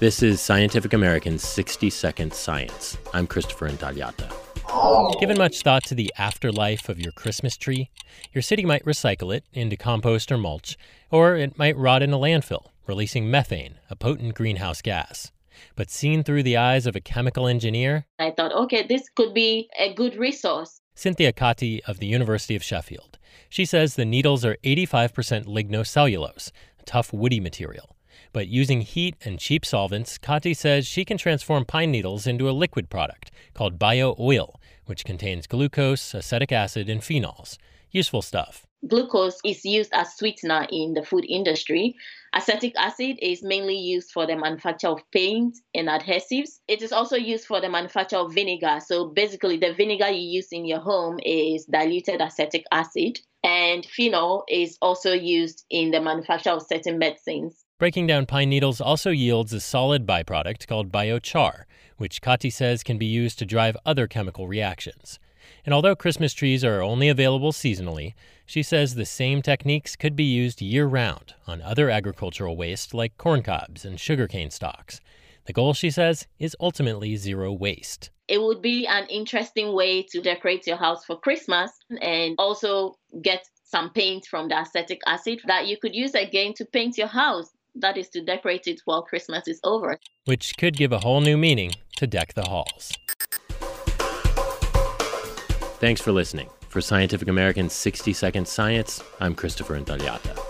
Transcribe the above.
This is Scientific American's 60 Second Science. I'm Christopher Intagliata. Given much thought to the afterlife of your Christmas tree, your city might recycle it into compost or mulch, or it might rot in a landfill, releasing methane, a potent greenhouse gas. But seen through the eyes of a chemical engineer, I thought, okay, this could be a good resource. Cynthia Kartey of the University of Sheffield. She says the needles are 85% lignocellulose, a tough woody material. But using heat and cheap solvents, Kartey says she can transform pine needles into a liquid product called bio oil, which contains glucose, acetic acid, and phenols. Useful stuff. Glucose is used as sweetener in the food industry. Acetic acid is mainly used for the manufacture of paint and adhesives. It is also used for the manufacture of vinegar. So basically, the vinegar you use in your home is diluted acetic acid, and phenol is also used in the manufacture of certain medicines. Breaking down pine needles also yields a solid byproduct called biochar, which Kartey says can be used to drive other chemical reactions. And although Christmas trees are only available seasonally, she says the same techniques could be used year round on other agricultural waste like corn cobs and sugarcane stalks. The goal, she says, is ultimately zero waste. It would be an interesting way to decorate your house for Christmas and also get some paint from the acetic acid that you could use again to paint your house. That is to decorate it while Christmas is over. Which could give a whole new meaning to deck the halls. Thanks for listening. For Scientific American's 60 Second Science, I'm Christopher Intagliata.